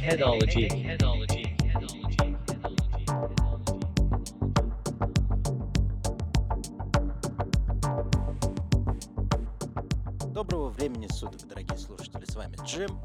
Eggheadology. Доброго времени суток, дорогие слушатели. С вами Джим,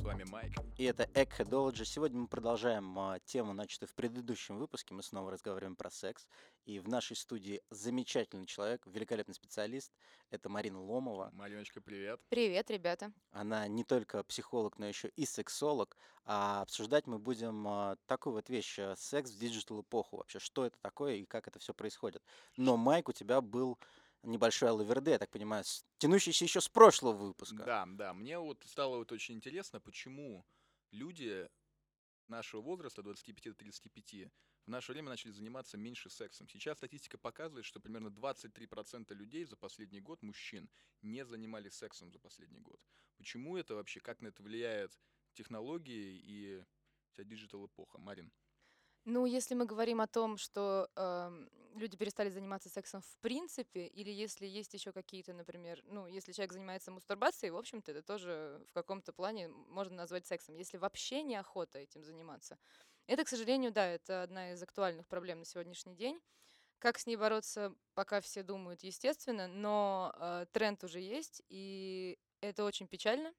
с вами Майк. и это Eggheadology. Сегодня мы продолжаем а, тему, начатую в предыдущем выпуске. Мы снова разговариваем про секс. И в нашей студии замечательный человек, великолепный специалист. Это Марина Ломова. Мариночка, привет. Привет, ребята. Она не только психолог, но еще и сексолог. А обсуждать мы будем а, такую вот вещь, а, секс в digital эпоху вообще. Что это такое и как это все происходит. Но, Майк, у тебя был небольшой алаверды, я так понимаю, тянущийся еще с прошлого выпуска. Да, да, мне вот стало вот очень интересно, почему люди нашего возраста, 25-35, в наше время начали заниматься меньше сексом. Сейчас статистика показывает, что примерно 23% людей за последний год, мужчин, не занимались сексом за последний год. Почему это вообще, как на это влияет технологии и вся digital -эпоха? Марин? Ну, если мы говорим о том, что эм, люди перестали заниматься сексом в принципе, или если есть еще какие-то, например, ну, если человек занимается мастурбацией, в общем-то, это тоже в каком-то плане можно назвать сексом. Если вообще неохота этим заниматься, это, к сожалению, да, это одна из актуальных проблем на сегодняшний день. Как с ней бороться, пока все думают, естественно, но э, тренд уже есть, и это очень печально.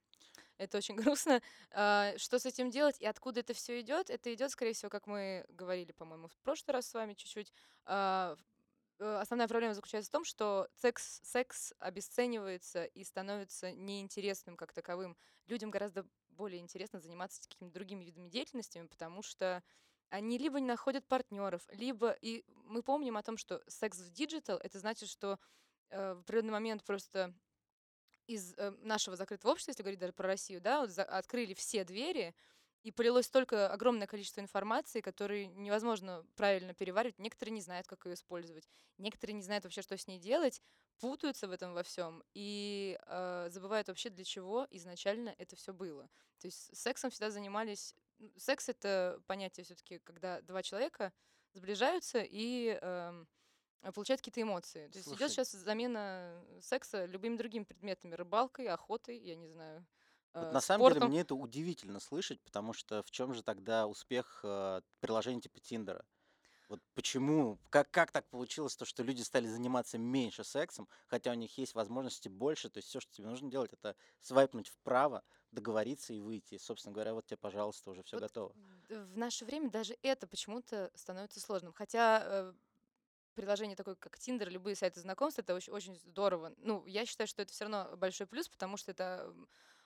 Это очень грустно. А, Что с этим делать и откуда это все идет? Это идет, скорее всего, как мы говорили, по-моему, в прошлый раз с вами чуть-чуть. а, э, Основная проблема заключается в том, что секс, секс обесценивается и становится неинтересным как таковым. Людям гораздо более интересно заниматься какими-то другими видами деятельностями, потому что они либо не находят партнеров, либо и мы помним о том, что секс в digital это значит, что э, в определенный момент просто из э, нашего закрытого общества, если говорить даже про Россию, да, вот за- открыли все двери, и полилось столько огромное количество информации, которую невозможно правильно переваривать. Некоторые не знают, как ее использовать, некоторые не знают вообще, что с ней делать, путаются в этом во всем и э, забывают вообще, для чего изначально это все было. То есть сексом всегда занимались... м, Секс — это понятие все таки когда два человека сближаются и э, получают какие-то эмоции. То есть Слушай. идет сейчас замена секса любыми другими предметами, рыбалкой, охотой, я не знаю, Вот э, на самом деле спортом. мне это удивительно слышать, потому что в чем же тогда успех э, приложений типа Тиндера? Вот почему, как, как так получилось, то, что люди стали заниматься меньше сексом, хотя у них есть возможности больше, то есть все, что тебе нужно делать, это свайпнуть вправо, договориться и выйти. И, собственно говоря, вот тебе, пожалуйста, уже все Вот готово. В наше время даже это почему-то становится сложным. Хотя э, приложение такое, как Tinder, любые сайты знакомств, это очень, очень здорово. Ну, я считаю, что это все равно большой плюс, потому что это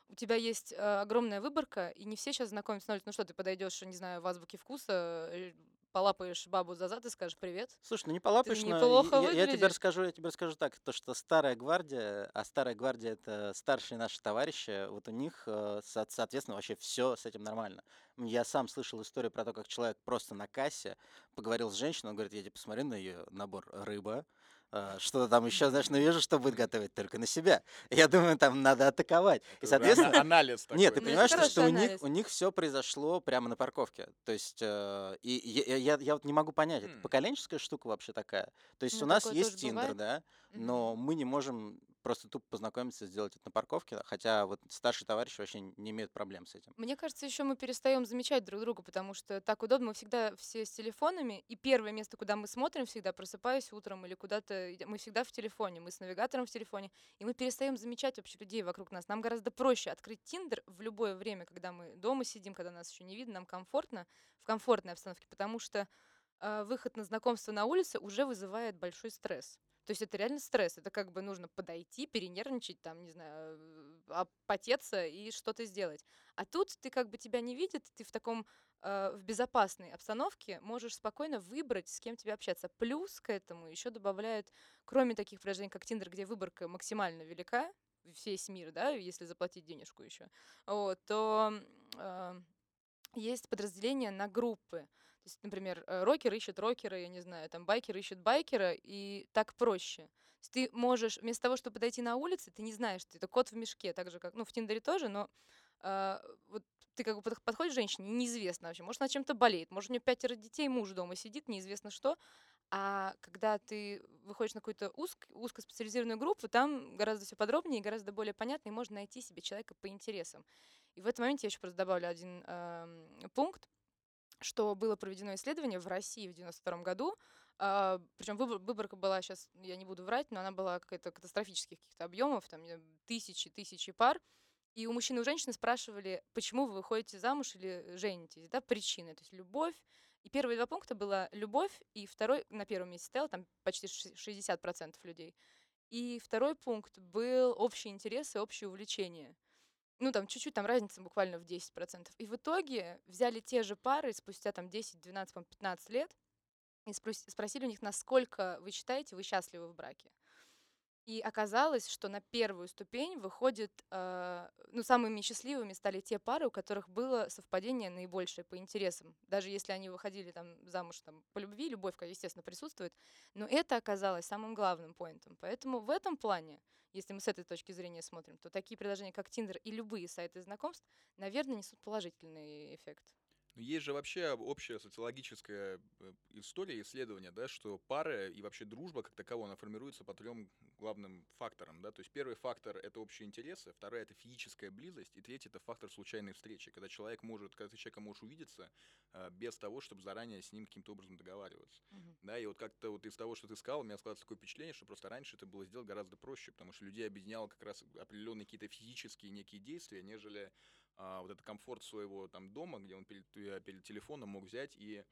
у тебя есть э, огромная выборка, и не все сейчас знакомятся на улице. Ну что, ты подойдешь, не знаю, в азбуке вкуса, э, полапаешь бабу за зад и скажешь привет. Слушай, ну не полапаешь, но неплохо я, я тебе расскажу, я тебе расскажу так, то что старая гвардия, а старая гвардия это старшие наши товарищи, вот у них, э, со- соответственно, вообще все с этим нормально. Я сам слышал историю про то, как человек просто на кассе поговорил с женщиной, он говорит, я тебе посмотрю на ее набор рыба, что-то там еще, знаешь, ну вижу, что будет готовить только на себя. Я думаю, там надо атаковать. И, соответственно, анализ такой. нет, ты Ну, понимаешь, что, что у них, у них все произошло прямо на парковке. То есть, э, и я, я, я вот не могу понять, это поколенческая штука вообще такая. То есть Ну, у нас есть Тиндер, да, но мы не можем просто тупо познакомиться, сделать это на парковке, хотя вот старшие товарищи вообще не имеют проблем с этим. Мне кажется, еще мы перестаем замечать друг друга, потому что так удобно. Мы всегда все с телефонами, и первое место, куда мы смотрим всегда, просыпаясь утром или куда-то, мы всегда в телефоне, мы с навигатором в телефоне, и мы перестаем замечать вообще людей вокруг нас. Нам гораздо проще открыть Тиндер в любое время, когда мы дома сидим, когда нас еще не видно, нам комфортно, в комфортной обстановке, потому что э, выход на знакомство на улице уже вызывает большой стресс. То есть это реально стресс. Это как бы нужно подойти, перенервничать, там, не знаю, э, опотеться и что-то сделать. А тут ты как бы тебя не видит, ты в таком э, в безопасной обстановке можешь спокойно выбрать, с кем тебе общаться. Плюс к этому еще добавляют, кроме таких приложений, как Tinder, где выборка максимально велика, весь мир, да, если заплатить денежку еще, вот, то э, есть подразделения на группы. То есть, например, э, рокер ищет рокера, я не знаю, там байкер ищет байкера, и так проще. То есть ты можешь, вместо того, чтобы подойти на улице, ты не знаешь, ты это кот в мешке, так же, как, ну, в Тиндере тоже, но а, вот ты как бы подх- подходишь к женщине, неизвестно вообще, может, она чем-то болеет, может, у нее пятеро детей, муж дома сидит, неизвестно что, А когда ты выходишь на какую-то узк, узкоспециализированную группу, там гораздо все подробнее гораздо более понятно, и можно найти себе человека по интересам. И в этом моменте я еще просто добавлю один э, пункт, что было проведено исследование в России в 92 году, а, причем выбор, выборка была сейчас, я не буду врать, но она была какая-то катастрофических каких-то объемов, там тысячи, тысячи пар. И у мужчин и у женщины спрашивали, почему вы выходите замуж или женитесь, да, причины. То есть любовь. И первые два пункта была любовь, и второй на первом месте стоял, там почти 60% людей. И второй пункт был общие интересы, общее увлечение. Ну, там чуть-чуть, там разница буквально в 10%. И в итоге взяли те же пары спустя там 10, 12, 15 лет и спросили у них, насколько вы считаете, вы счастливы в браке. И оказалось, что на первую ступень выходит, э, ну, самыми счастливыми стали те пары, у которых было совпадение наибольшее по интересам. Даже если они выходили там замуж там, по любви, любовь, естественно, присутствует. Но это оказалось самым главным поинтом. Поэтому в этом плане, если мы с этой точки зрения смотрим, то такие приложения, как Tinder и любые сайты знакомств, наверное, несут положительный эффект. Но есть же вообще общая социологическая э, история, исследование, да, что пары и вообще дружба как таковая, она формируется по трем главным факторам. Да? То есть первый фактор — это общие интересы, второй — это физическая близость, и третий — это фактор случайной встречи, когда человек может, когда ты человеком можешь увидеться э, без того, чтобы заранее с ним каким-то образом договариваться. Uh-huh. Да, и вот как-то вот из того, что ты сказал, у меня складывается такое впечатление, что просто раньше это было сделать гораздо проще, потому что людей объединяло как раз определенные какие-то физические некие действия, нежели а, вот этот комфорт своего там дома, где он перед, э, перед телефоном мог взять и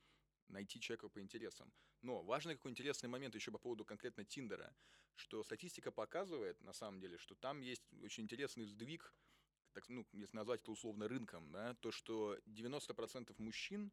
найти человека по интересам. Но важный какой интересный момент еще по поводу конкретно Тиндера, что статистика показывает, на самом деле, что там есть очень интересный сдвиг, так, ну, если назвать это условно рынком, да, то, что 90% мужчин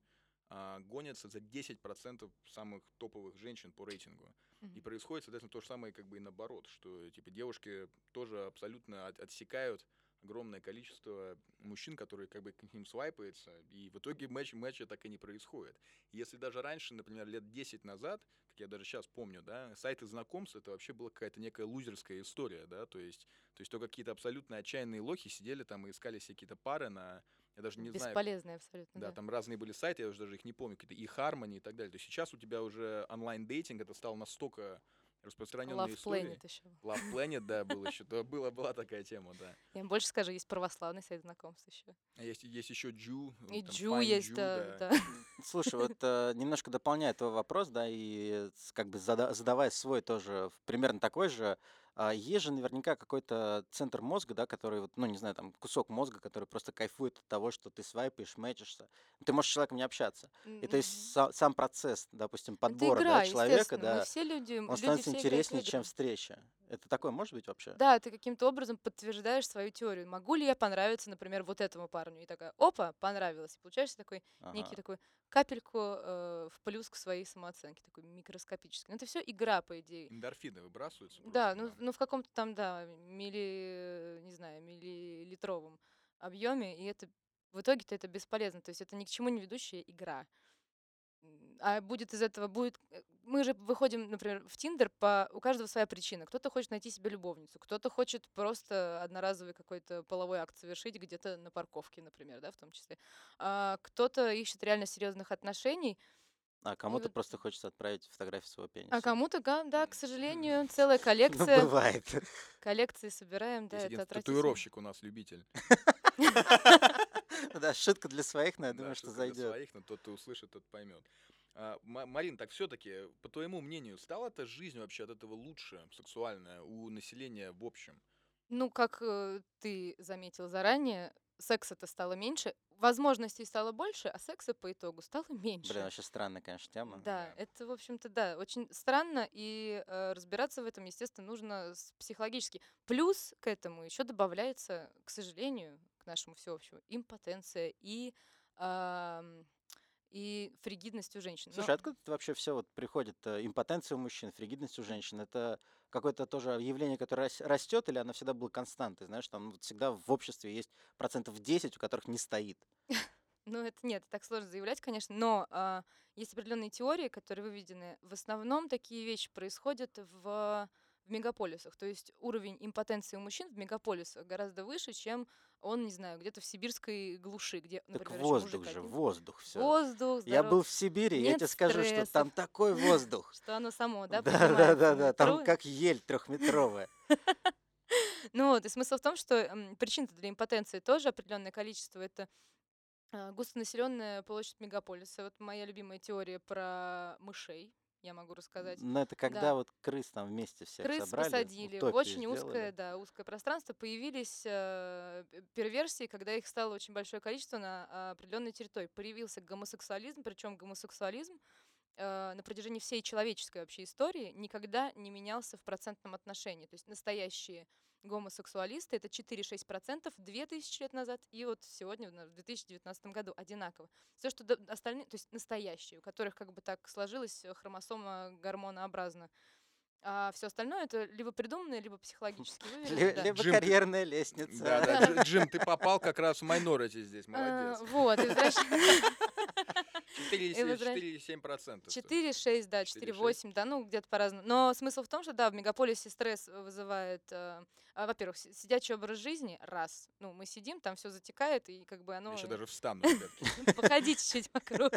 а, гонятся за 10% самых топовых женщин по рейтингу. Mm-hmm. И происходит, соответственно, то же самое как бы и наоборот, что типа девушки тоже абсолютно от, отсекают огромное количество мужчин, которые как бы к ним свайпаются, и в итоге матч, матча так и не происходит. Если даже раньше, например, лет 10 назад, как я даже сейчас помню, да, сайты знакомств, это вообще была какая-то некая лузерская история, да, то есть, то есть то какие-то абсолютно отчаянные лохи сидели там и искали себе какие-то пары на я даже не Бесполезные знаю. абсолютно. Да, да, там разные были сайты, я уже даже их не помню, какие-то и Harmony и так далее. То есть сейчас у тебя уже онлайн-дейтинг, это стало настолько распространенная Love история. Planet еще. Love Planet, да, был еще. Да, была, была такая тема, да. Я больше скажу, есть православный сайт знакомств еще. А есть, есть еще Джу. И Джу есть, да, да. Слушай, вот э, немножко дополняя твой вопрос, да, и как бы задавая свой тоже примерно такой же, есть же наверняка какой-то центр мозга, да, который, вот, ну, не знаю, там, кусок мозга, который просто кайфует от того, что ты свайпаешь, мэчишься. Ты можешь с человеком не общаться. И то есть са- сам процесс, допустим, подбора да, человека, да, все люди, он становится интереснее, чем встреча. Это такое может быть вообще? Да, ты каким-то образом подтверждаешь свою теорию. Могу ли я понравиться, например, вот этому парню? И такая, опа, понравилось. И получаешь такой некий такой капельку э, в плюс к своей самооценке, такой микроскопический. Но это все игра, по идее. Эндорфины выбрасываются. Просто, да, ну, ну в каком-то там, да, милли, не знаю, миллилитровом объеме, и это в итоге-то это бесполезно. То есть это ни к чему не ведущая игра. А будет из этого, будет... Э, мы же выходим, например, в Тиндер, по... у каждого своя причина. Кто-то хочет найти себе любовницу, кто-то хочет просто одноразовый какой-то половой акт совершить где-то на парковке, например, да, в том числе. А кто-то ищет реально серьезных отношений, а кому-то вот... просто хочется отправить фотографию своего а пениса. А кому-то, да, да, к сожалению, целая ну, коллекция. Ну, бывает. Коллекции собираем, да, это татуировщик у нас любитель. Да, шутка для своих, но я думаю, что зайдет. для своих, но тот, кто услышит, тот поймет. А, Марин, так все-таки, по твоему мнению, стала эта жизнь вообще от этого лучше, сексуальная, у населения в общем? Ну, как э, ты заметил заранее, секса-то стало меньше, возможностей стало больше, а секса по итогу стало меньше. Блин, вообще странная, конечно, тема. Да, да. это, в общем-то, да, очень странно, и э, разбираться в этом, естественно, нужно психологически. Плюс к этому еще добавляется, к сожалению, к нашему всеобщему, импотенция и... Э, и фригидность у женщин. Слушай, Но... откуда это вообще все вот приходит? Э, импотенция у мужчин, фригидность у женщин. Это какое-то тоже явление, которое растет, или оно всегда было константой? Знаешь, там всегда в обществе есть процентов 10, у которых не стоит. Ну, это нет, так сложно заявлять, конечно, но э, есть определенные теории, которые выведены. В основном такие вещи происходят в в мегаполисах. То есть уровень импотенции у мужчин в мегаполисах гораздо выше, чем он, не знаю, где-то в сибирской глуши, где, Так например, ещё воздух же, один. воздух все. Воздух, Я был здоров- в Сибири, я нет тебе скажу, что там такой воздух. что оно само, да, Да, да, да, да, там как ель трехметровая. Ну вот, и смысл в том, что причин для импотенции тоже определенное количество. Это а, густонаселенная площадь мегаполиса. Вот моя любимая теория про мышей, я могу рассказать. Но это когда Да. вот крыс там вместе всех Крыс собрали, посадили в очень узкое, сделали. да, узкое пространство. Появились э, перверсии, когда их стало очень большое количество на а, определенной территории. Появился гомосексуализм, причем гомосексуализм э, на протяжении всей человеческой вообще истории никогда не менялся в процентном отношении. То есть настоящие гомосексуалисты это 4-6% 2000 лет назад и вот сегодня в на- в 2019 году одинаково. Все, что остальные, то есть настоящие, у которых как бы так сложилась э, хромосома гормонообразно. А все остальное это либо придуманное, либо психологически да. Либо Джим, карьерная лестница. Да, да, Дж- Джим, ты попал как раз в майнорити здесь, А, молодец. Вот, и возвращ- 4 и возвращ- или 7 процентов. 4-6, да, 4-8, да, ну где-то по-разному. Но смысл в том, что да, в мегаполисе стресс вызывает, э, а, во-первых, си- сидячий образ жизни, раз. Ну, мы сидим, там все затекает, и как бы Я оно... еще даже встану, ребятки. Походи чуть-чуть вокруг.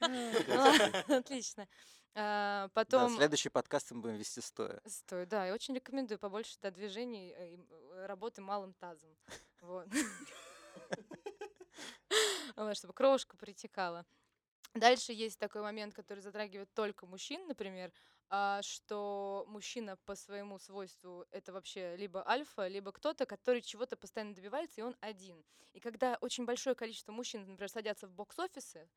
Отлично. А, Да, Потом... следующий подкаст мы будем вести стоя. Стой, да, я очень рекомендую побольше да, движений э, и э, работы малым тазом. Вот. Чтобы кровушка притекала. Дальше есть такой момент, который затрагивает только мужчин, например, а, что мужчина по своему свойству это вообще либо альфа, либо кто-то, который чего-то постоянно добивается, и он один. И когда очень большое количество мужчин, например, садятся в бокс-офисы,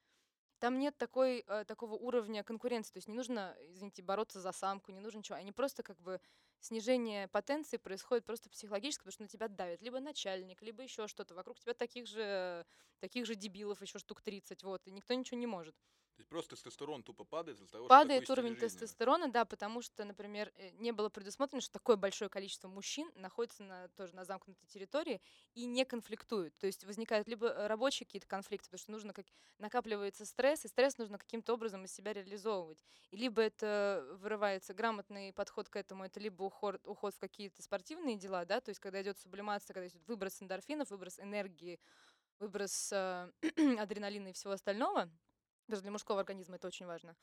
там нет такой, э, такого уровня конкуренции. То есть не нужно, извините, бороться за самку, не нужно ничего. Они просто как бы снижение потенции происходит просто психологически, потому что на тебя давит либо начальник, либо еще что-то. Вокруг тебя таких же, таких же дебилов еще штук 30, вот, и никто ничего не может. То есть просто тестостерон тупо падает из-за того, что Падает стиль уровень тестостерона, да, потому что, например, э, не было предусмотрено, что такое большое количество мужчин находится на, тоже на замкнутой территории и не конфликтуют. То есть возникают либо э, рабочие какие-то конфликты, потому что нужно как накапливается стресс, и стресс нужно каким-то образом из себя реализовывать. И либо это вырывается грамотный подход к этому, это либо уход, уход в какие-то спортивные дела, да, то есть когда идет сублимация, когда идет выброс эндорфинов, выброс энергии, выброс э, адреналина и всего остального. Даже для мужского организма это очень важно.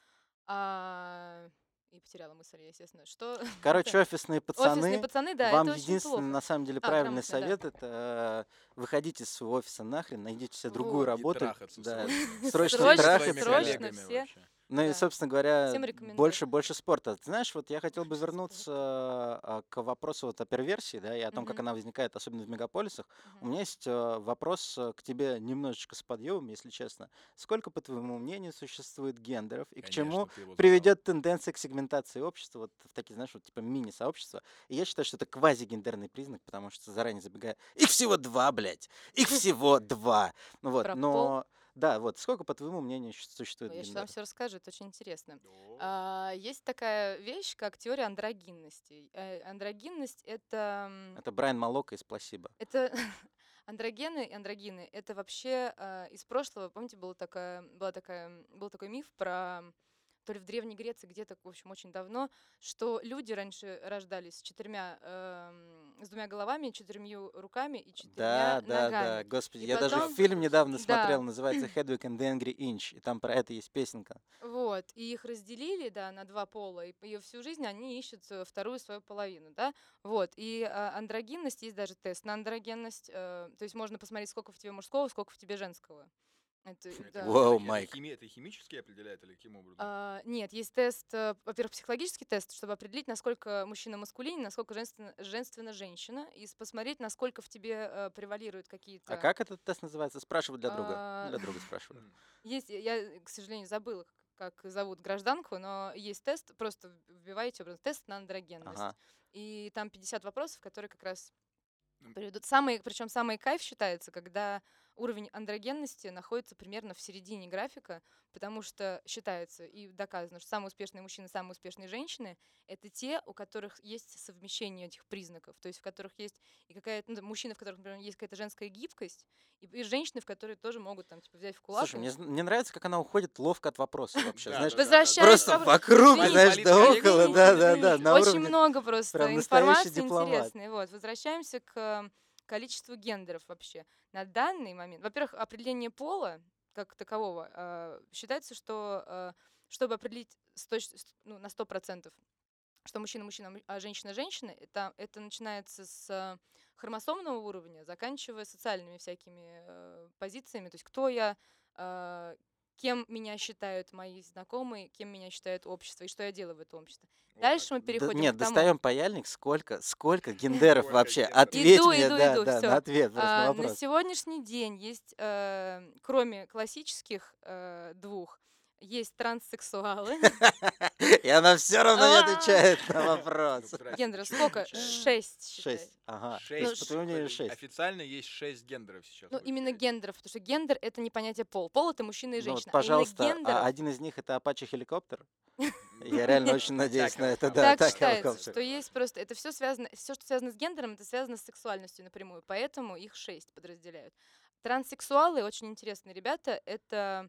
А, И потеряла мысль, естественно. Что? Короче, офисные Офисные пацаны, пацаны, да, вам это очень единственный, плохо. на самом деле, А, правильный да. совет, это э, выходите из своего офиса нахрен, найдите себе другую Вот. И работу. трахаться Да, срочно. срочно Срочно, трахаться. срочно коллегами все. вообще. Ну и, Да. собственно говоря, больше больше спорта. Ты знаешь, вот я хотел бы вернуться а, к вопросу вот о перверсии, да, и о том, как Мгм. она возникает, особенно в мегаполисах. У Мгм. меня есть э, вопрос э, к тебе немножечко с подъемом, если честно. Сколько, по твоему мнению, существует гендеров и к чему Конечно, его задал. приведет тенденция к сегментации общества, вот в такие, знаешь, вот типа мини-сообщества. И я считаю, что это квазигендерный признак, потому что заранее забегая, их всего два, блядь, их всего два. Ну вот, Про пол? Да, вот сколько, по твоему мнению, существует Я сейчас вам все расскажу, это очень интересно. О, А, Есть такая вещь, как теория андрогинности. Э, Андрогинность — это... Это Брайан Малока из Пласиба. Это андрогены и андрогины. Это вообще э, из прошлого. Помните, была такая, была такая, был такой миф про то ли в Древней Греции где-то, в общем, очень давно, что люди раньше рождались с четырьмя, эм, с двумя головами, четырьмя руками и Да, четырьмя да, ногами. да, господи, И я даже потом- фильм недавно Да. смотрел, называется Hedwig and the Angry Inch, и там про это есть песенка. Вот, и их разделили, да, на два пола, и, и всю жизнь они ищут э, вторую свою половину, да, вот, и а, андрогинность, есть даже тест на андрогенность, э, то есть можно посмотреть, сколько в тебе мужского, сколько в тебе женского. Это, это да. Вау, это Майк. хими- Это химически определяет или каким образом? А, нет, есть тест, э, во-первых, психологический тест, чтобы определить, насколько мужчина маскулинен, насколько женственно, женственна женщина, и посмотреть, насколько в тебе э, превалируют какие-то... А как этот тест называется? Спрашиваю для друга. А, Для друга спрашиваю. М. Есть, я, к сожалению, забыла, как зовут гражданку, но есть тест, просто вбиваете образ тест на андрогенность. Ага. И там 50 вопросов, которые как раз приведут. Самый, причем самый кайф считается, когда уровень андрогенности находится примерно в середине графика, потому что считается и доказано, что самые успешные мужчины, самые успешные женщины — это те, у которых есть совмещение этих признаков, то есть в которых есть и какая-то, ну, мужчины, в которых, например, есть какая-то женская гибкость, и, и женщины, в которые тоже могут там, типа, взять в кулак. Слушай, мне, мне нравится, как она уходит ловко от вопроса вообще. Знаешь, просто вокруг, знаешь, да около, да, да, да, Извините, на Очень много просто информации интересной. Вот. Возвращаемся к количеству гендеров вообще. На данный момент, во-первых, определение пола как такового э, считается, что э, чтобы определить с точ- с- ну, на 100%, что мужчина мужчина, му- а женщина женщина, это, это начинается с хромосомного уровня, заканчивая социальными всякими э, позициями. То есть кто я, э, кем меня считают мои знакомые, кем меня считает общество и что я делаю в этом обществе. Дальше мы Да переходим нет, к тому. достаем паяльник, сколько, сколько гендеров вообще? Ответь Иду, мне, иду, да, иду, да, всё. на ответ А, на на сегодняшний день есть, э, кроме классических э, двух, есть транссексуалы. И она все равно не А. отвечает на Ну, вопрос. Гендеров сколько? Шесть. Шесть. Ага. Шесть. То есть, по твоему мнению, Подожди, шесть. Официально есть шесть гендеров сейчас. Ну, именно гендеров, потому что гендер — это не понятие пол. Пол — это мужчина и Ну, женщина. пожалуйста, а а именно гендеров... один из них это Apache хеликоптер? Я реально очень надеюсь на это, да, так считается, что есть просто... Это все связано... Все, что связано с гендером, это связано с сексуальностью напрямую. Поэтому их шесть подразделяют. Транссексуалы, очень интересные ребята, это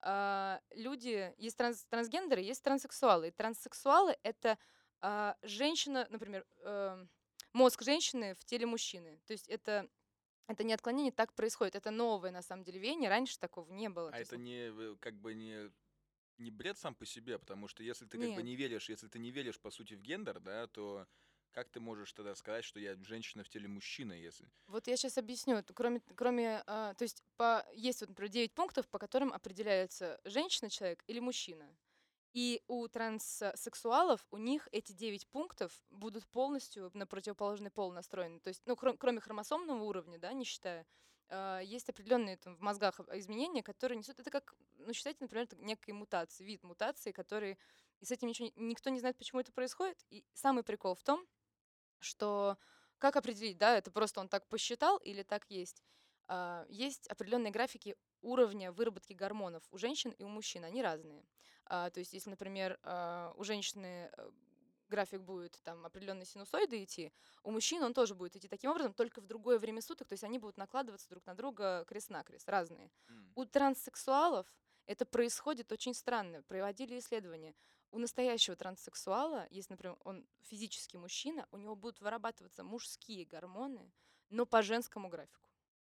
а, люди... Есть транс- трансгендеры, есть транссексуалы. И транссексуалы — это а, женщина, например, эм, мозг женщины в теле мужчины. То есть это... Это не отклонение, так происходит. Это новое, на самом деле, веяние. Раньше такого не было. А То есть это не э, как бы не не бред сам по себе, потому что если ты как бы Нет. не веришь, если ты не веришь по сути в гендер, да, то как ты можешь тогда сказать, что я женщина в теле мужчины, если? Вот я сейчас объясню. Кроме, кроме, а, то есть по, есть вот, например, 9 пунктов, по которым определяется женщина человек или мужчина. И у транссексуалов у них эти 9 пунктов будут полностью на противоположный пол настроены. То есть, ну, кро- кроме хромосомного уровня, да, не считая, а, есть определенные там в мозгах изменения, которые несут. Это как, ну, считайте, например, это некой мутации, вид мутации, который и с этим ничего, никто не знает, почему это происходит. И самый прикол в том, что как определить, да, это просто он так посчитал или так есть. А, Есть определенные графики уровня выработки гормонов у женщин и у мужчин, они разные. А, То есть, если, например, а, у женщины э, график будет там определенные синусоиды идти, у мужчин он тоже будет идти таким образом, только в другое время суток, то есть они будут накладываться друг на друга крест-накрест, разные. М. У транссексуалов это происходит очень странно. Проводили исследования. У настоящего транссексуала, если, например, он физически мужчина, у него будут вырабатываться мужские гормоны, но по женскому графику.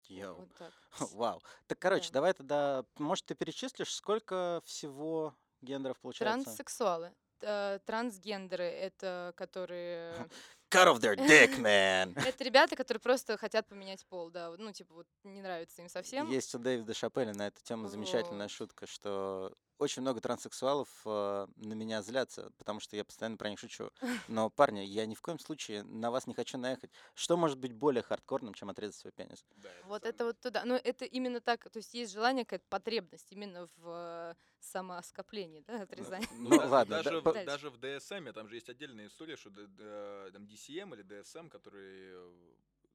Йоу. Вот так. Вау. Так, короче, Да. давай тогда, может, ты перечислишь, сколько всего гендеров получается? Транссексуалы. Э, Трансгендеры — это которые... Cut off their dick, man! Это ребята, которые просто хотят поменять пол, да. Ну, типа, вот не нравится им совсем. Есть у Дэвида Шапеля на эту тему замечательная шутка, что очень много транссексуалов э, на меня злятся, потому что я постоянно про них шучу. Но, парни, я ни в коем случае на вас не хочу наехать. Что может быть более хардкорным, чем отрезать свой пенис? Да, Вот самое- это вот туда. Но это именно так. То есть есть желание, какая-то потребность именно в э, самоскоплении, да, отрезании. Ну, Да- ладно, даже, да, в, даже в DSM, там же есть отдельная история, что д- там DCM или DSM, который э,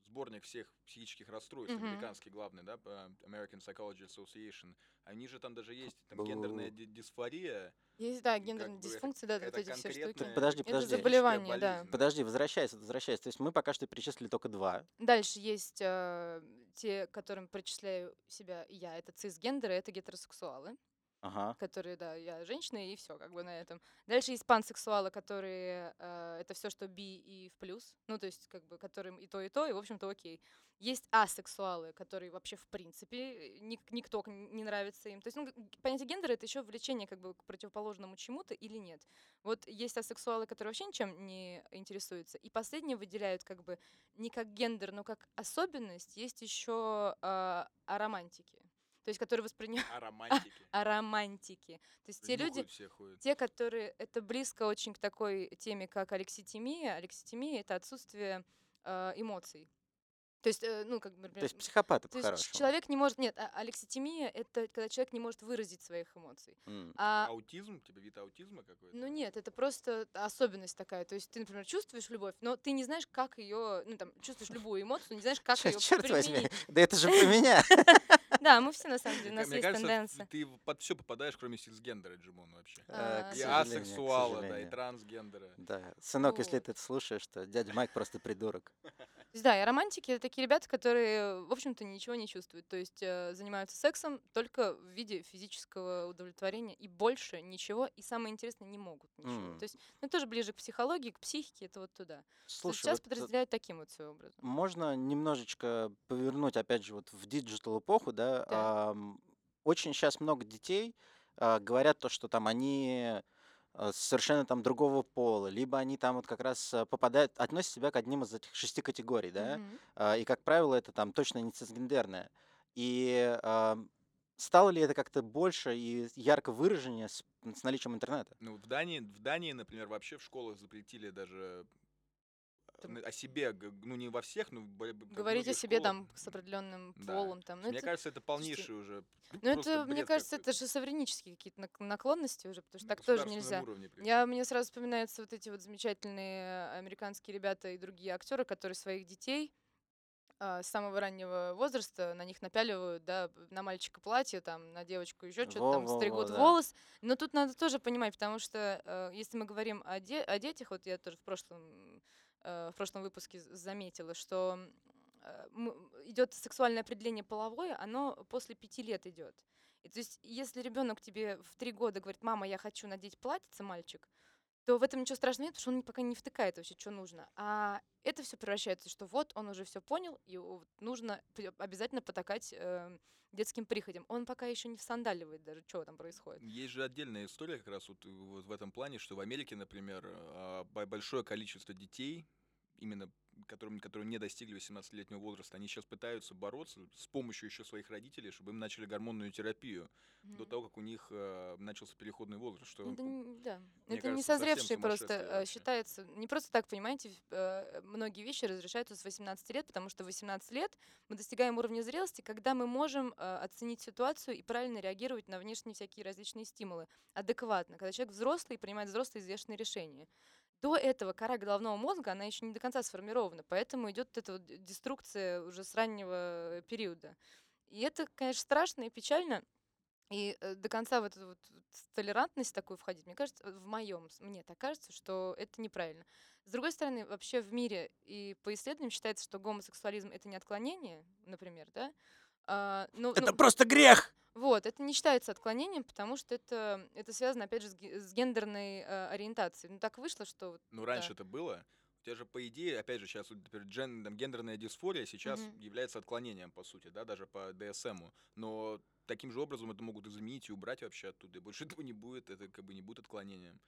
сборник всех психических расстройств, Мгм. американский главный, да, по American Psychology Association, они же там даже есть там гендерная дисфория. Есть, да, это- дисфункции, да, вот это эти все штуки. конкретная Подожди, Это подожди. заболевание, да. Подожди, возвращайся, возвращайся. То есть мы пока что перечислили только два. Дальше есть э, те, которым причисляю себя я. Это цисгендеры, это гетеросексуалы, Ага. которые, да, я женщина, и все, как бы на этом. Дальше есть пансексуалы, которые э, это все, что би и в плюс. Ну, то есть, как бы, которым и то, и то, и, в общем-то, окей. Есть асексуалы, которые вообще, в принципе, э, ник- никто не нравится им. То есть, ну, понятие гендера — это еще влечение как бы к противоположному чему-то или нет. Вот есть асексуалы, которые вообще ничем не интересуются. И последние выделяют как бы не как гендер, но как особенность. Есть еще э, аромантики. То есть, которые воспринимают А романтики. аромантики. То есть те люди, Нюхают все ходят. те, которые это близко очень к такой теме, как алекситимия. Алекситимия это отсутствие э, эмоций. То есть, э, ну, как бы, То например, есть психопаты то есть человек не может... Нет, а- алекситимия — это когда человек не может выразить своих эмоций. М. А Аутизм? Типа вид аутизма какой-то? ну нет, это просто особенность такая. То есть ты, например, чувствуешь любовь, но ты не знаешь, как ее, ну там, чувствуешь любую эмоцию, не знаешь, как ее Черт возьми, применить. да это же про меня. Да, мы все на самом деле, у нас мне есть кажется, тенденция. ты под все попадаешь, кроме сексгендера, Джимон, вообще. А, к И к асексуала, да, и сожалению. трансгендера. Да, сынок, если ты это слушаешь, то дядя Майк просто придурок. То есть, да, и романтики это такие ребята, которые, в общем-то, ничего не чувствуют. То есть э, занимаются сексом только в виде физического удовлетворения и больше ничего. И самое интересное, не могут ничего. М. То есть, ну, тоже ближе к психологии, к психике, это вот туда. То есть Слушай, сейчас вот, э, подразделяют таким вот своим образом. можно немножечко повернуть, опять же, вот в диджитал эпоху, да? Да. очень сейчас много детей а, говорят то, что там они а, совершенно там другого пола, либо они там вот как раз а, попадают, относят себя к одним из этих шести категорий, да? А, И, как правило, это там точно не цисгендерное. И стало ли это как-то больше и ярко выраженнее с, с наличием интернета? Ну, в Дании, в Дании, например, вообще в школах запретили даже э, о себе, ну не во всех, но Говорить о себе там с определенным Да. полом. Там. Ну, Мне это, кажется, это полнейший уже. ну, это, мне кажется, какой-то. это шизофренические какие-то нак- наклонности уже, потому что так тоже нельзя. уровне. Я, мне сразу вспоминаются вот эти вот замечательные американские ребята и другие актеры, которые своих детей а, с самого раннего возраста на них напяливают, да, на мальчика платье, там, на девочку еще что-то, там, стригут да. волос. Но тут надо тоже понимать, потому что э, если мы говорим о, де- о детях, вот я тоже в прошлом, э, в прошлом выпуске заметила, что э, идет сексуальное определение половое, оно после пяти лет идет. И то есть, если ребенок тебе в три года говорит, мама, я хочу надеть платьице, мальчик, то в этом ничего страшного нет, потому что он пока не втыкает вообще, что нужно. А это все превращается, что вот он уже все понял, и нужно обязательно потакать э, детским приходям. Он пока еще не всандаливает даже, что там происходит. Есть же отдельная история как раз вот, э, вот в этом плане, что в Америке, например, а, бо- большое количество детей, именно которым, которые не достигли 18-летнего возраста, они сейчас пытаются бороться с помощью еще своих родителей, чтобы им начали гормонную терапию до Мгм. того, как у них э, начался переходный возраст. Что, Ну, Это, по- не- да. это не кажется, совсем созревшие просто э, вообще. считается. Не просто так, понимаете, э, многие вещи разрешаются с 18 лет, потому что в 18 лет мы достигаем уровня зрелости, когда мы можем э, оценить ситуацию и правильно реагировать на внешние всякие различные стимулы адекватно, когда человек взрослый и принимает взрослые взвешенные решения. До этого кора головного мозга, она еще не до конца сформирована, поэтому идет эта вот деструкция уже с раннего периода. И это, конечно, страшно и печально. И э, до конца в эту вот толерантность такую входить, мне кажется, в моем, мне так кажется, что это неправильно. С другой стороны, вообще в мире и по исследованиям считается, что гомосексуализм это не отклонение, например, да. А, ну, Это ну, просто грех! Вот, это не считается отклонением, потому что это, это связано, опять же, с, ге- с гендерной э, ориентацией. Ну, так вышло, что... Ну, да. раньше это было. У тебя же, по идее, опять же, сейчас например, джен- там, гендерная дисфория сейчас Мгм. является отклонением, по сути, да, даже по ДСМу. Но таким же образом это могут изменить и убрать вообще оттуда. И больше этого не будет, это как бы не будет отклонением.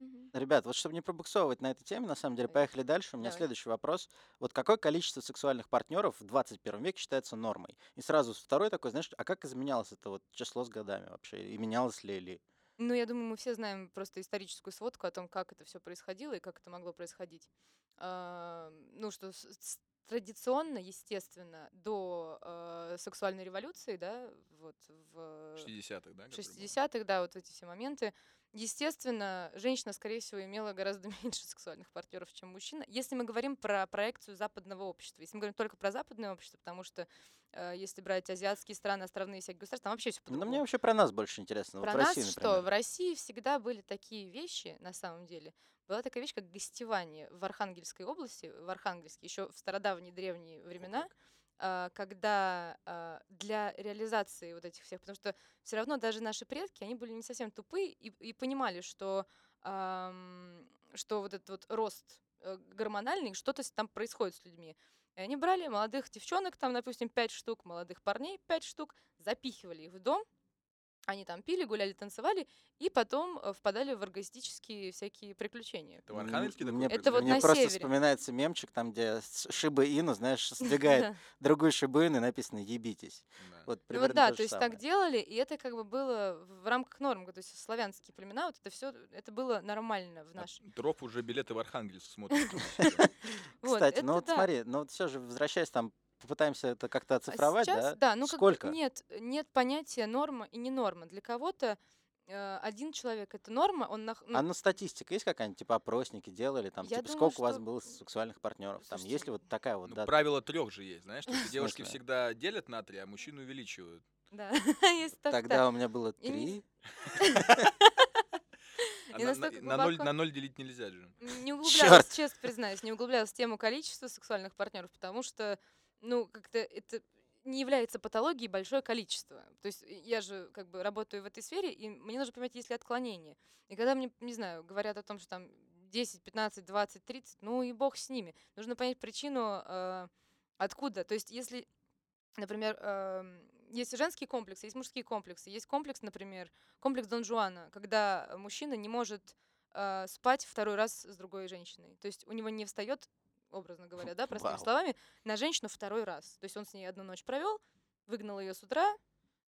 Мгм. Ребят, вот чтобы не пробуксовывать на этой теме, на самом деле, Давай. поехали дальше. У меня Давай. следующий вопрос. Вот какое количество сексуальных партнеров в 21 веке считается нормой? И сразу второй такой, знаешь, а как изменялось это вот число с годами вообще? И менялось ли или... Ну, я думаю, мы все знаем просто историческую сводку о том, как это все происходило и как это могло происходить. А, ну, что с- с- традиционно, естественно, до э, сексуальной революции, да, вот в 60-х, да? в который был? 60-х, да, вот эти все моменты. Естественно, женщина, скорее всего, имела гораздо меньше сексуальных партнеров, чем мужчина. Если мы говорим про проекцию западного общества, если мы говорим только про западное общество, потому что э, если брать азиатские страны, островные всякие государства, там вообще все Ну, мне вообще про нас больше интересно. про вот нас России, что? В России всегда были такие вещи, на самом деле. Была такая вещь, как гостевание в Архангельской области, в Архангельске, еще в стародавние древние времена, а, когда а, для реализации вот этих всех, потому что все равно даже наши предки, они были не совсем тупые и, и понимали, что, что вот этот вот рост э, гормональный, что-то там происходит с людьми. И они брали молодых девчонок, там, допустим, пять штук, молодых парней пять штук, запихивали их в дом, они там пили, гуляли, танцевали, и потом э, впадали в оргастические всякие приключения. Это в Архангельске такое мне, Это вот мне на просто севере. вспоминается мемчик, там, где Шиба Ину, знаешь, сдвигает Да. другую Шибу Ину и написано «Ебитесь». Вот Ну да, то есть так делали, и это как бы было в рамках норм, то есть славянские племена, вот это все, это было нормально в А наш. Дров уже билеты в Архангельск смотрит. Кстати, ну вот смотри, ну вот все же, возвращаясь там, попытаемся это как-то А оцифровать, сейчас, да? ну как Сколько? бы нет, нет понятия норма и не норма. Для кого-то э, один человек это норма, он нах- ну, А ну статистика есть какая-нибудь, типа опросники делали, там, Я типа думаю, сколько у вас что- было сексуальных партнеров, там, Слушайте, есть ли вот такая вот Ну, дата? правило трех же есть, знаешь, только девушки смысле? всегда делят на три, а мужчины увеличивают. да, есть так, Тогда у меня было три. А на, на- на ноль, на ноль делить нельзя же. Не углублялась, Чёрт! честно признаюсь, не углублялась в тему количества сексуальных партнеров, потому что, ну, как-то это не является патологией большое количество. То есть я же как бы работаю в этой сфере, и мне нужно понимать, есть ли отклонение. И когда мне, не знаю, говорят о том, что там 10, 15, 20, 30, ну и бог с ними. Нужно понять причину, э, откуда. То есть если, например, эм, есть женские комплексы, есть мужские комплексы. Есть комплекс, например, комплекс Дон Жуана, когда мужчина не может э, спать второй раз с другой женщиной. То есть у него не встает, образно говоря, да, простыми Вау. словами, на женщину второй раз. То есть он с ней одну ночь провел, выгнал ее с утра,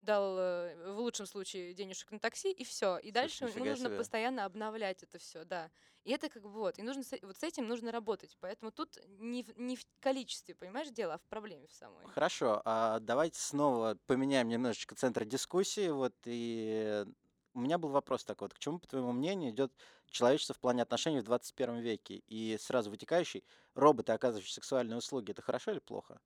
дал э, в лучшем случае денежек на такси и все. И дальше ему нужно себе. постоянно обновлять это все, да. И это как бы вот, и нужно с, вот с этим нужно работать. Поэтому тут не в, не в количестве, понимаешь, дело, а в проблеме в самой. Хорошо, а давайте снова поменяем немножечко центр дискуссии. Вот и у меня был вопрос такой, вот к чему, по твоему мнению, идет человечество в плане отношений в 21 веке? И сразу вытекающий, роботы, оказывающие сексуальные услуги, это хорошо или плохо?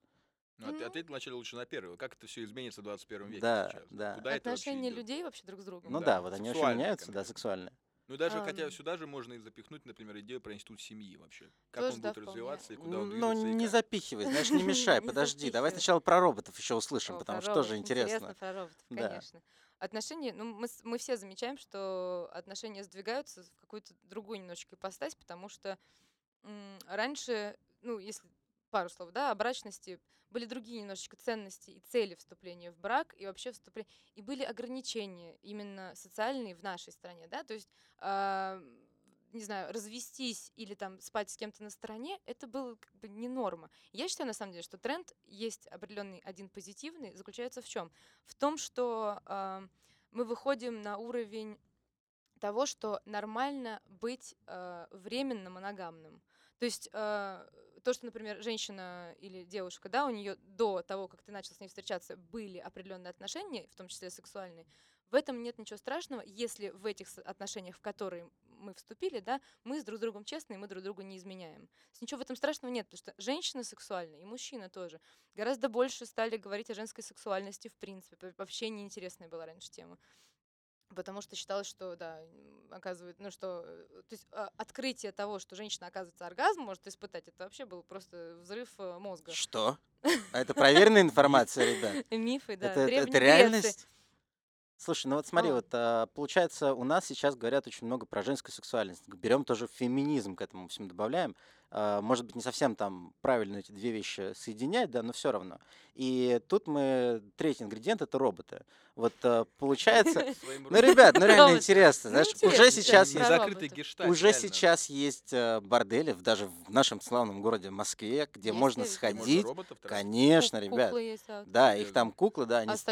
Ну, от- Ну. ответь вначале лучше на первый. Как это все изменится в 21 веке Да, сейчас? да. Куда это Отношения идет? людей вообще друг с другом. Ну Да, да, вот они очень меняются, да, конкретно. сексуальные. Ну, даже хотя Ам. сюда же можно и запихнуть, например, идею про институт семьи вообще. Как он да, будет вполне. развиваться и куда он Ну, движется и не запихивай, знаешь, не мешай, подожди. Давай сначала про роботов еще услышим, потому что тоже роботов. интересно. про роботов, Да. конечно. Отношения, ну, мы, мы все замечаем, что отношения сдвигаются в какую-то другую немножечко ипостась, потому что м, раньше, ну, если пару слов, да, о брачности, были другие немножечко ценности и цели вступления в брак и вообще вступления. И были ограничения именно социальные в нашей стране, да, то есть, не знаю, развестись или там спать с кем-то на стороне, это было как бы не норма. Я считаю, на самом деле, что тренд есть определенный один позитивный, заключается в чем? В том, что а, мы выходим на уровень того, что нормально быть э, временно моногамным. То есть э, то, что, например, женщина или девушка, да, у нее до того, как ты начал с ней встречаться, были определенные отношения, в том числе сексуальные, в этом нет ничего страшного, если в этих отношениях, в которые мы вступили, да, мы с друг с другом честны, и мы друг другу не изменяем. Ничего в этом страшного нет, потому что женщина сексуальная и мужчина тоже гораздо больше стали говорить о женской сексуальности в принципе. Вообще неинтересная была раньше тема. Потому что считалось, что, да, м, оказывает, ну что, э, то есть а, открытие того, что женщина, оказывается, оргазм может испытать, это вообще был просто взрыв э, мозга. Что? А это проверенная информация, ребят? Мифы, да. Это, реальность? Слушай, ну вот смотри, А. вот а, получается, у нас сейчас говорят очень много про женскую сексуальность. Берем тоже феминизм к этому всему добавляем. А, Может быть, не совсем там правильно эти две вещи соединять, да, но все равно. И тут мы, третий ингредиент это роботы. Вот а, получается, ну, ребят, ну реально интересно, Ну, знаешь, интересно, уже сейчас уже сейчас есть э, бордели, даже в нашем славном городе Москве, где можно сходить. Конечно, ребят. А, Да, их там куклы, да, они, с-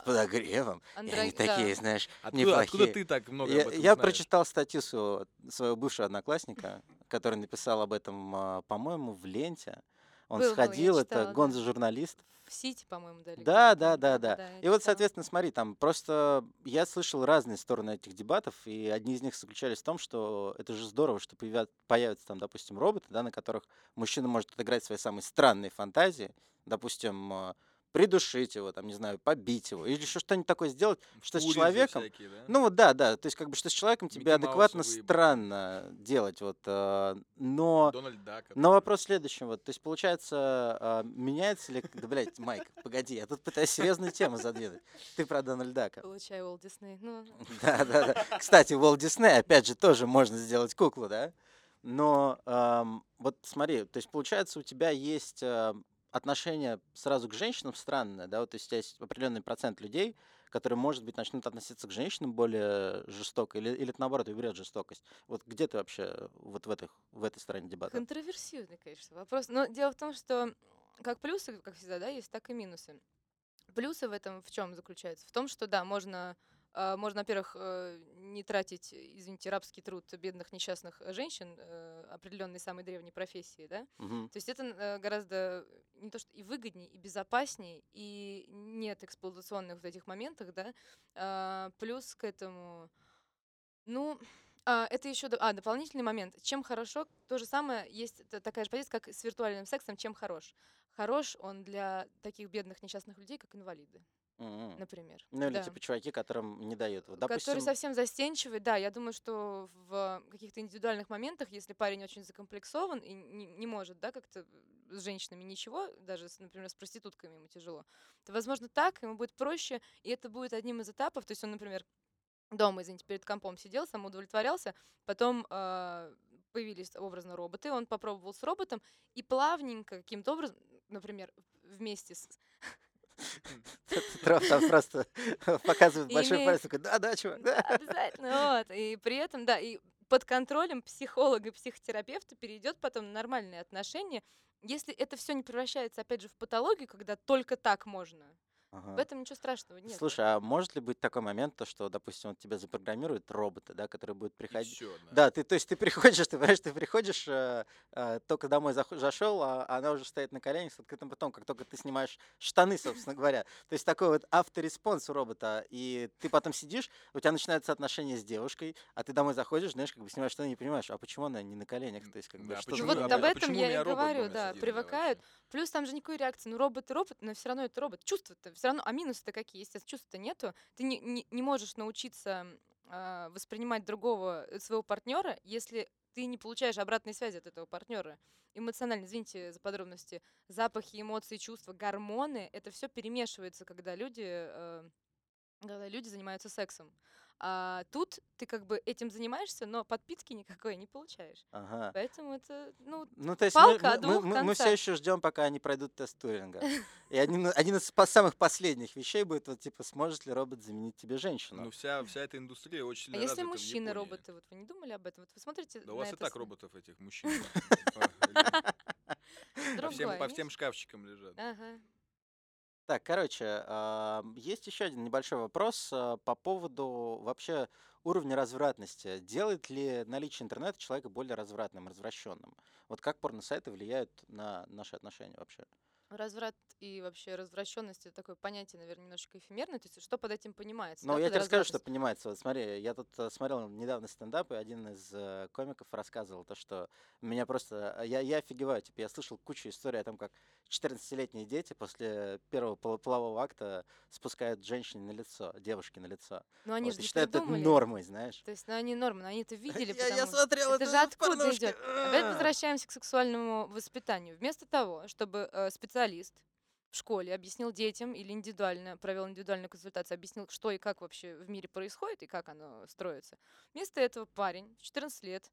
подогревом. Они такие, знаешь, Откуда, откуда неплохие. ты так много Я, прочитал статью своего, своего бывшего одноклассника, который написал об этом, а, по-моему, в ленте. Он Был, сходил, это читала, да. Гонзо-журналист. В Сити, по-моему, дали. Да, да, да, да. Я И вот, соответственно, смотри, там просто я слышал разные стороны этих дебатов, и одни из них заключались в том, что это же здорово, что появят- появятся там, допустим, роботы, да, на которых мужчина может отыграть свои самые странные фантазии, допустим, а, придушить его, там, не знаю, побить его, или еще что-нибудь такое сделать, что с человеком, всякие, да? ну вот да, да, то есть как бы что с человеком тебе Микки Мауса адекватно выебать. странно делать, вот, а, но... Дональд Дак. Но вопрос в следующем, вот, то есть получается, а, меняется ли, да, блядь, Майк, погоди, я тут пытаюсь серьезную тему задвинуть. Ты про Дональд Дака. Получаю Уолт Дисней. Ну, Да, да, да. Кстати, Уолт Дисней, опять же, тоже можно сделать куклу, да? Но ам, вот смотри, то есть получается, у тебя есть а, отношение сразу к женщинам странное, да, вот то есть есть определенный процент людей, которые, может быть, начнут относиться к женщинам более жестоко, или, или наоборот, уберет жестокость. Вот где ты вообще вот в, этих, в этой стороне дебата? контроверсивный, конечно, вопрос. Но дело в том, что как плюсы, как всегда, да, есть, так и минусы. Плюсы в этом в чем заключаются? В том, что, да, можно можно, во-первых, э, не тратить, извините, рабский труд бедных несчастных женщин э, определенной самой древней профессии, да? Мгм. То есть это э, гораздо не то что и выгоднее, и безопаснее, и нет эксплуатационных вот этих моментов, да. А, плюс к этому, ну, а, это еще а, дополнительный момент. Чем хорошо, то же самое, есть та- такая же позиция, как с виртуальным сексом, чем хорош. Хорош он для таких бедных несчастных людей, как инвалиды, Мгм. например. Ну или Да. типа чуваки, которым не дают. Вот, допустим, совсем застенчивый, да, я думаю, что в каких-то индивидуальных моментах, если парень очень закомплексован и не, не может, да, как-то с женщинами ничего, даже, с, например, с проститутками ему тяжело, то, возможно, так ему будет проще, и это будет одним из этапов, то есть он, например, дома, извините, перед компом сидел, самоудовлетворялся, потом а, появились образно роботы, он попробовал с роботом, и плавненько каким-то образом, например, вместе с... Трав там просто показывает большой палец, такой, да-да, чувак, да. Обязательно, вот. И при этом, да, и под контролем психолога и психотерапевта перейдет потом на нормальные отношения. Если это все не превращается, опять же, в патологию, когда только так можно, в Ага. этом ничего страшного нет. Слушай, а может ли быть такой момент, то, что, допустим, вот тебя запрограммируют роботы, да, которые будут И приходить... всё, Да, ты, то есть ты приходишь, ты понимаешь, ты приходишь, э, э, только домой зашел, а она уже стоит на коленях с открытым потом, как только ты снимаешь штаны, собственно говоря. То есть такой вот автореспонс у робота, и ты потом сидишь, у тебя начинается отношение с девушкой, а ты домой заходишь, знаешь, как бы снимаешь штаны, не понимаешь, а почему она не на коленях, то есть как бы Да, что почему- вот а об по- этом я и говорю, да, сидит, да, привыкают. Плюс там же никакой реакции. Ну, робот и робот, но все равно это робот. Чувства-то все равно, а минусы-то какие? Естественно, чувств-то нету. Ты не, не, не можешь научиться а, воспринимать другого э, своего партнера, если ты не получаешь обратной связи от этого партнера. Эмоционально, извините за подробности, запахи, эмоции, чувства, гормоны, это все перемешивается, когда люди, э, когда люди занимаются сексом. А тут ты как бы этим занимаешься, но подпитки никакой не получаешь. Ага. Поэтому это, ну, Ну, то есть Палка о мы, двух мы, все еще ждем, пока они пройдут тест Туринга. И один, один из самых последних вещей будет, вот, типа, сможет ли робот заменить тебе женщину? Ну, вся, вся эта индустрия очень А сильно если развита в мужчины Японии. роботы, вот вы не думали об этом? Вот вы смотрите Да у вас и так с- роботов этих мужчин. По всем шкафчикам лежат. Ага. Так, короче, а, есть еще один небольшой вопрос а, по поводу вообще уровня развратности. Делает ли наличие интернета человека более развратным, развращенным? Вот как порносайты влияют на наши отношения вообще? Разврат и вообще развращенность это такое понятие, наверное, немножечко эфемерное. То есть что под этим понимается? Ну, да, я тебе расскажу, что понимается. Вот смотри, я тут э, смотрел недавно стендап, и один из э, комиков рассказывал то, что меня просто... Я, я офигеваю, типа, я слышал кучу историй о том, как 14-летние дети после первого поло- полового акта спускают женщине на лицо, девушке на лицо. Но они Вот, же и считают это нормой, знаешь. То есть, ну, они нормы, но они это видели, Я, я потому что- смотрел это же откуда идет? Опять возвращаемся к сексуальному воспитанию. Вместо того, чтобы э, специалист в школе объяснил детям или индивидуально провел индивидуальную консультацию, объяснил, что и как вообще в мире происходит и как оно строится. Вместо этого парень в 14 лет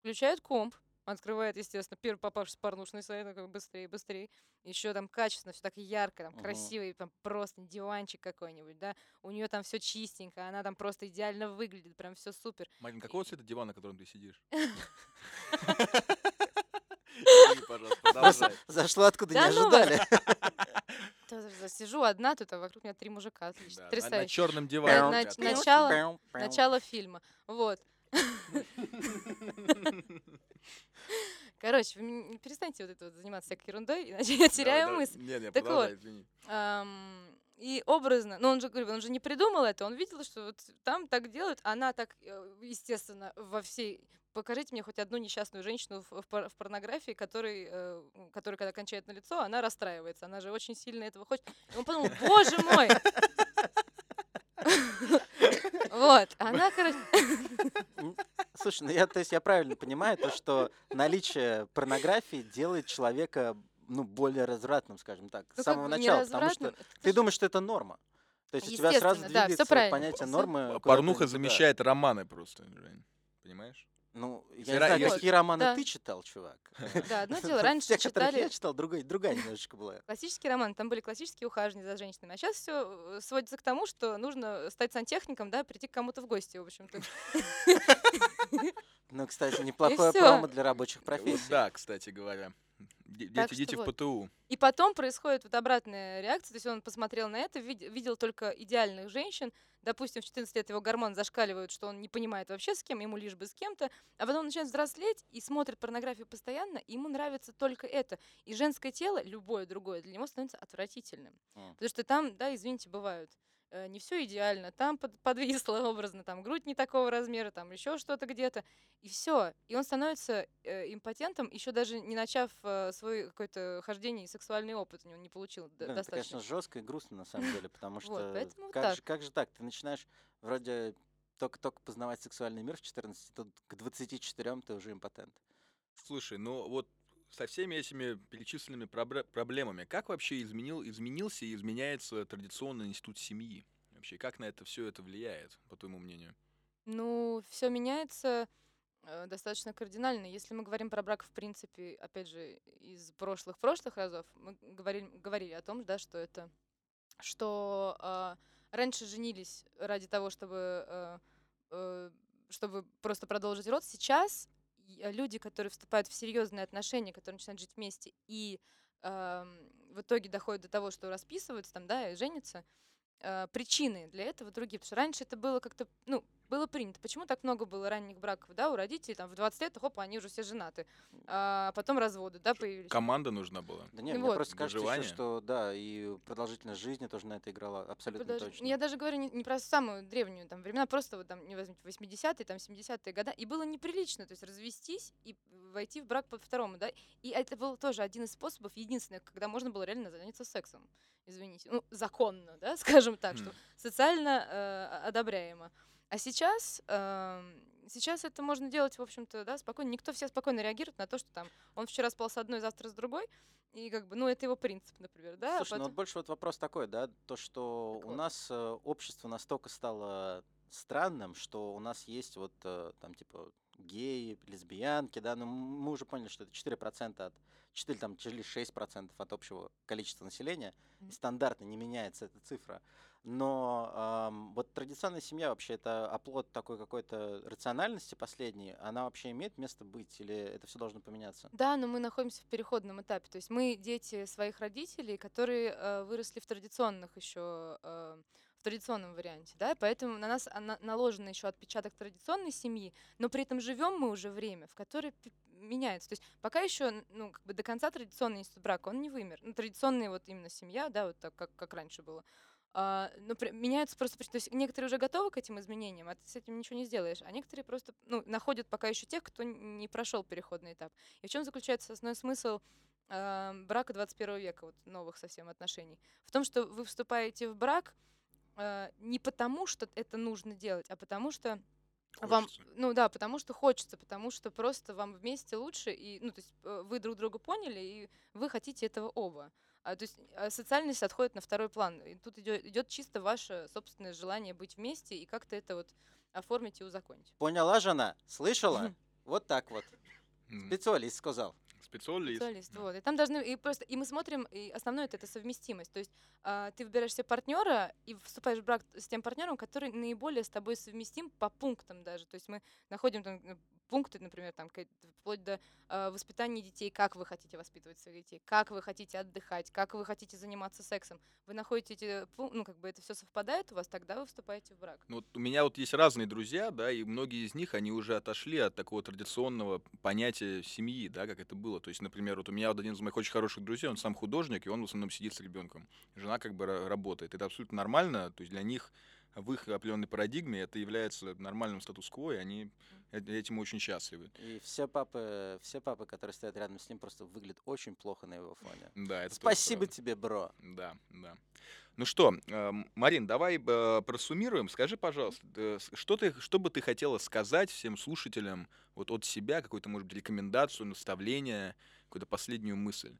включает комп, открывает, естественно, первый попавшийся порнушный сайт, такой быстрее, быстрее. Еще там качественно, все так ярко, там Мгм. красиво, и там просто диванчик какой-нибудь, да. У нее там все чистенько, она там просто идеально выглядит, прям все супер. Марин, какого цвета диван, на котором ты сидишь? Зашло откуда Да не ну ожидали. Да, Сижу одна, тут а вокруг меня три мужика, отлично, Да, на- На потрясающе. черном На- диване. на- ребята. начало- Начало фильма. Вот. Короче, вы перестаньте вот это вот заниматься всякой ерундой, иначе я теряю Давай, мысль. давай. Не, не, Так продолжай, извини. Ам, И образно, но он же, говорю, он же не придумал это, он видел, что вот там так делают, она так, э, естественно, во всей... Покажите мне хоть одну несчастную женщину в, в пор- в порнографии, который, э, м, которая, когда кончает на лицо, она расстраивается. Она же очень сильно этого хочет. И он подумал, боже мой! Вот, она, короче... Слушай, ну я, то есть я правильно понимаю то, что наличие порнографии делает человека ну, более развратным, скажем так, с ну, как самого начала, потому что ты ж- думаешь, что это норма. То есть у тебя сразу да, двигается понятие нормы. Порнуха замещает романы просто, Жень. Понимаешь? Ну, я не знаю, если- какие романы Да. ты читал, чувак. Да, одно дело, раньше Те, читали я читал, другой, другая немножечко была. классический роман, там были классические ухаживания за женщинами. А сейчас все сводится к тому, что нужно стать сантехником, да, прийти к кому-то в гости, в общем-то. Ну, кстати, неплохое промо для рабочих Вот профессий. да, кстати говоря. Де- Так Дети, дети в вот. ПТУ. И потом происходит вот обратная реакция, то есть он посмотрел на это, вид- видел только идеальных женщин, допустим, в 14 лет его гормоны зашкаливают, что он не понимает вообще с кем, ему лишь бы с кем-то, а потом он начинает взрослеть и смотрит порнографию постоянно, и ему нравится только это. И женское тело, любое другое, для него становится отвратительным. М. Потому что там, да, извините, бывают э, не все идеально, там под- подвисло образно, там грудь не такого размера, там еще что-то где-то, и все. И он становится э, импотентом, еще даже не начав э, свой какой-то хождение и сексуальный опыт у него не получил д- Блин, это, достаточно. конечно, жестко и грустно на самом деле, потому что как же так? Ты начинаешь вроде только-только познавать сексуальный мир в 14, тут к 24 ты уже импотент. Слушай, ну вот со всеми этими перечисленными проблемами, как вообще изменил, изменился и изменяется традиционный институт семьи? Вообще, как на это все это влияет, по твоему мнению? Ну, все меняется э, достаточно кардинально. Если мы говорим про брак, в принципе, опять же, из прошлых-прошлых разов, мы говорили, говорили о том, да, что это, что а, раньше женились ради того, чтобы, э, э, чтобы просто продолжить род. Сейчас э, люди, которые вступают в серьезные отношения, которые начинают жить вместе и ам, в итоге доходят до того, что расписываются там, да, и женятся, э, причины для этого другие. Потому что раньше это было как-то, ну, было принято. Почему так много было ранних браков, да, у родителей, там, в 20 лет, хоп, они уже все женаты. А потом разводы, да, появились. Команда нужна была. Да нет, мне вот. просто кажется еще, что да, и продолжительность жизни тоже на это играла абсолютно Подожди, точно. Я даже говорю не, не про самую древнюю там времена, просто вот там, не возьмите, 80-е, там, 70-е года, и было неприлично, то есть развестись и войти в брак по второму, да, и это был тоже один из способов, единственный, когда можно было реально заняться сексом, извините, ну, законно, да, скажем так, что Хм. социально э, одобряемо. А сейчас, эм, сейчас это можно делать, в общем-то, да, спокойно. Никто все спокойно реагирует на то, что там он вчера спал с одной, завтра с другой, и как бы, ну, это его принцип, например, да. а Слушай, ну потом- вот больше вот вопрос такой, да, то, что Так у вот. нас э, общество настолько стало странным, что у нас есть вот э, там типа геи, лесбиянки, да, но м- мы уже поняли, что это 4% от 4 там, или 6% от общего количества населения, Мгм. стандартно не меняется эта цифра. Но ам, вот традиционная семья вообще это оплот такой какой-то рациональности последней, она вообще имеет место быть или это все должно поменяться? Да, но мы находимся в переходном этапе. То есть мы дети своих родителей, которые э, выросли в традиционных еще э, традиционном варианте, да, поэтому на нас ана- наложен еще отпечаток традиционной семьи, но при этом живем мы уже время, в которое меняется. То есть пока еще, ну, как бы до конца традиционный институт брака, он не вымер. Ну, традиционная вот именно семья, да, вот так, как, как раньше было. А, но при- меняются просто, то есть некоторые уже готовы к этим изменениям, а ты с этим ничего не сделаешь, а некоторые просто, ну, находят пока еще тех, кто не прошел переходный этап. И в чем заключается основной смысл э, брака 21 века, вот новых совсем отношений? В том, что вы вступаете в брак не потому, что это нужно делать, а потому что вам, Хочется. ну да, потому что хочется, потому что просто вам вместе лучше, и, ну, то есть э, вы друг друга поняли, и вы хотите этого оба. А, то есть а, социальность отходит на второй план. И тут идет, идет чисто ваше собственное желание быть вместе и как-то это вот оформить и узаконить. Поняла жена? Слышала? Вот так вот. Специалист сказал. Специалист. Специалист, Да. вот. И там должны, и просто, и мы смотрим, и основное это, это совместимость. То есть а, ты выбираешь себе партнера и вступаешь в брак с тем партнером, который наиболее с тобой совместим по пунктам даже. То есть мы находим там э, пункты, например, там вплоть до а, воспитания детей, как вы хотите воспитывать своих детей, как вы хотите отдыхать, как вы хотите заниматься сексом. Вы находите эти, пун- ну как бы это все совпадает у вас, тогда вы вступаете в брак. Ну, вот у меня вот есть разные друзья, да, и многие из них, они уже отошли от такого традиционного понятия семьи, да, как это было. То есть, например, вот у меня вот один из моих очень хороших друзей, он сам художник, и он в основном сидит с ребенком. Жена как бы ра- работает. Это абсолютно нормально, то есть для них в их определенной парадигме это является нормальным статус-кво, и они этим очень счастливы. И все папы, все папы, которые стоят рядом с ним, просто выглядят очень плохо на его фоне. Да, это Спасибо тебе, бро. Да, да. Ну что, эм, Марин, давай э, просуммируем. Скажи, пожалуйста, э, что, ты, что бы ты хотела сказать всем слушателям вот от себя, какую-то, может быть, рекомендацию, наставление, какую-то последнюю мысль?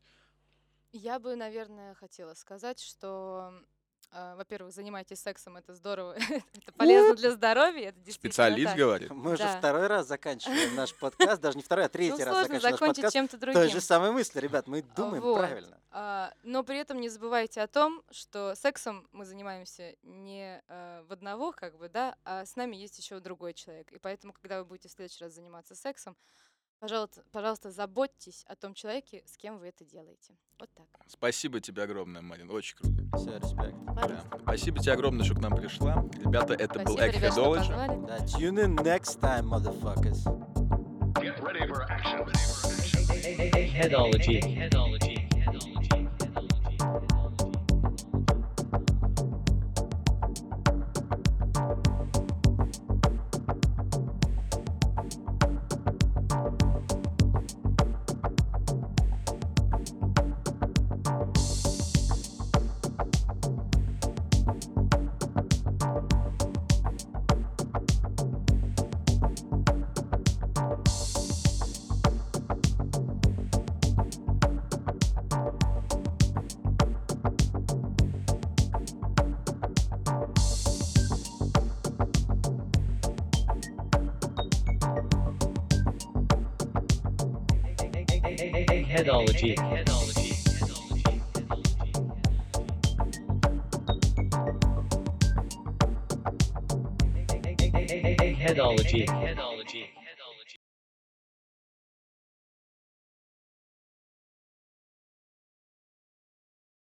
Я бы, наверное, хотела сказать, что, во-первых, занимайтесь сексом, это здорово, это полезно для здоровья, это действительно Специалист так. говорит. Мы уже Да. второй раз заканчиваем наш подкаст, даже не второй, а Ну, третий раз сложно заканчиваем наш закончить подкаст. чем-то Той другим. же самой мысли, ребят, мы думаем Вот. правильно. А, но при этом не забывайте о том, что сексом мы занимаемся не а, в одного, как бы, да, а с нами есть еще другой человек. И поэтому, когда вы будете в следующий раз заниматься сексом, Пожалуйста, пожалуйста, заботьтесь о том человеке, с кем вы это делаете. Вот так. Спасибо тебе огромное, Марин. Очень круто. Все, респект. Да. Спасибо тебе огромное, что к нам пришла. Ребята, это был Спасибо, Eggheadology. позвали. Да, tune in next time, motherfuckers. Get ready for action. Headology. Headology.